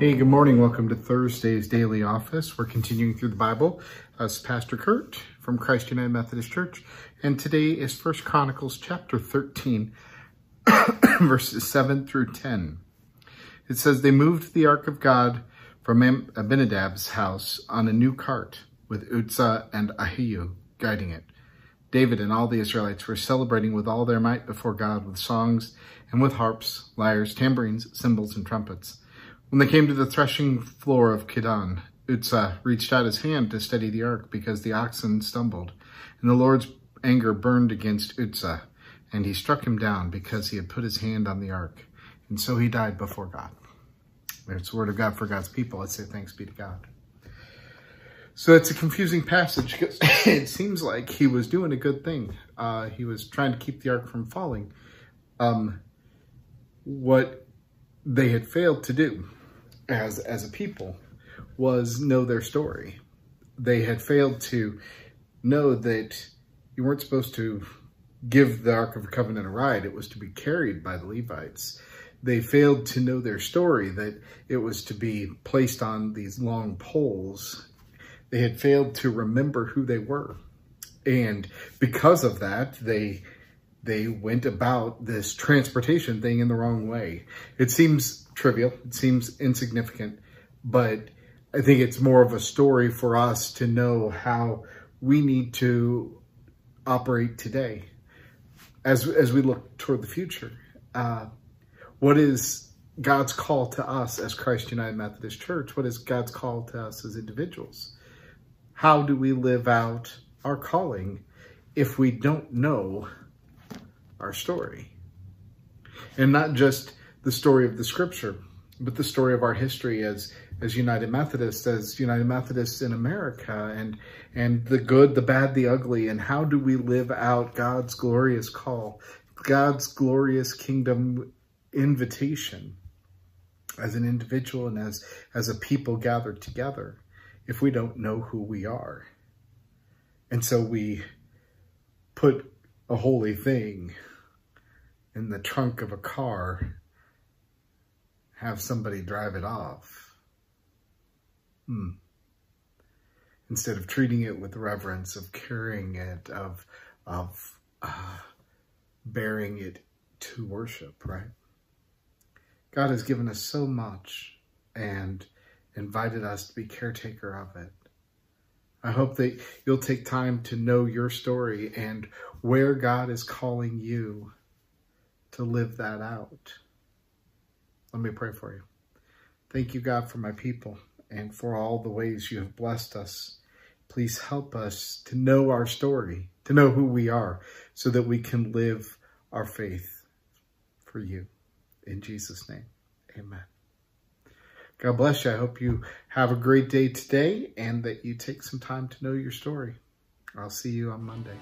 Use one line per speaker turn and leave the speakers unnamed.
Hey, good morning. Welcome to Thursday's Daily Office. We're continuing through the Bible. As Pastor Kurt from Christ United Methodist Church, and today is First Chronicles chapter 13, verses 7 through 10. It says, They moved the ark of God from Abinadab's house on a new cart, with Uzzah and Ahio guiding it. David and all the Israelites were celebrating with all their might before God with songs and with harps, lyres, tambourines, cymbals, and trumpets. When they came to the threshing floor of Kidon, Uzzah reached out his hand to steady the ark because the oxen stumbled, and the Lord's anger burned against Uzzah, and he struck him down because he had put his hand on the ark, and so he died before God. It's the word of God for God's people. Let's say thanks be to God. So it's a confusing passage because it seems like he was doing a good thing. Uh, he was trying to keep the ark from falling. Um, what they had failed to do as as a people was know their story. They had failed to know that you weren't supposed to give the Ark of the Covenant a ride. It was to be carried by the Levites. They failed to know their story, that it was to be placed on these long poles. They had failed to remember who they were. And because of that, they they went about this transportation thing in the wrong way. It seems trivial, it seems insignificant, but I think it's more of a story for us to know how we need to operate today as, as we look toward the future. Uh, what is God's call to us as Christ United Methodist Church? What is God's call to us as individuals? How do we live out our calling if we don't know our story. And not just the story of the scripture, but the story of our history as as United Methodists, as United Methodists in America, and and the good, the bad, the ugly, and how do we live out God's glorious call, God's glorious kingdom invitation as an individual and as as a people gathered together if we don't know who we are. And so we put a holy thing in the trunk of a car, have somebody drive it off. Hmm. Instead of treating it with reverence, of carrying it, of, of uh, bearing it to worship, right? God has given us so much and invited us to be caretaker of it. I hope that you'll take time to know your story and where God is calling you to live that out. Let me pray for you. Thank you, God, for my people and for all the ways you have blessed us. Please help us to know our story, to know who we are, so that we can live our faith for you. In Jesus' name, amen. God bless you. I hope you have a great day today and that you take some time to know your story. I'll see you on Monday.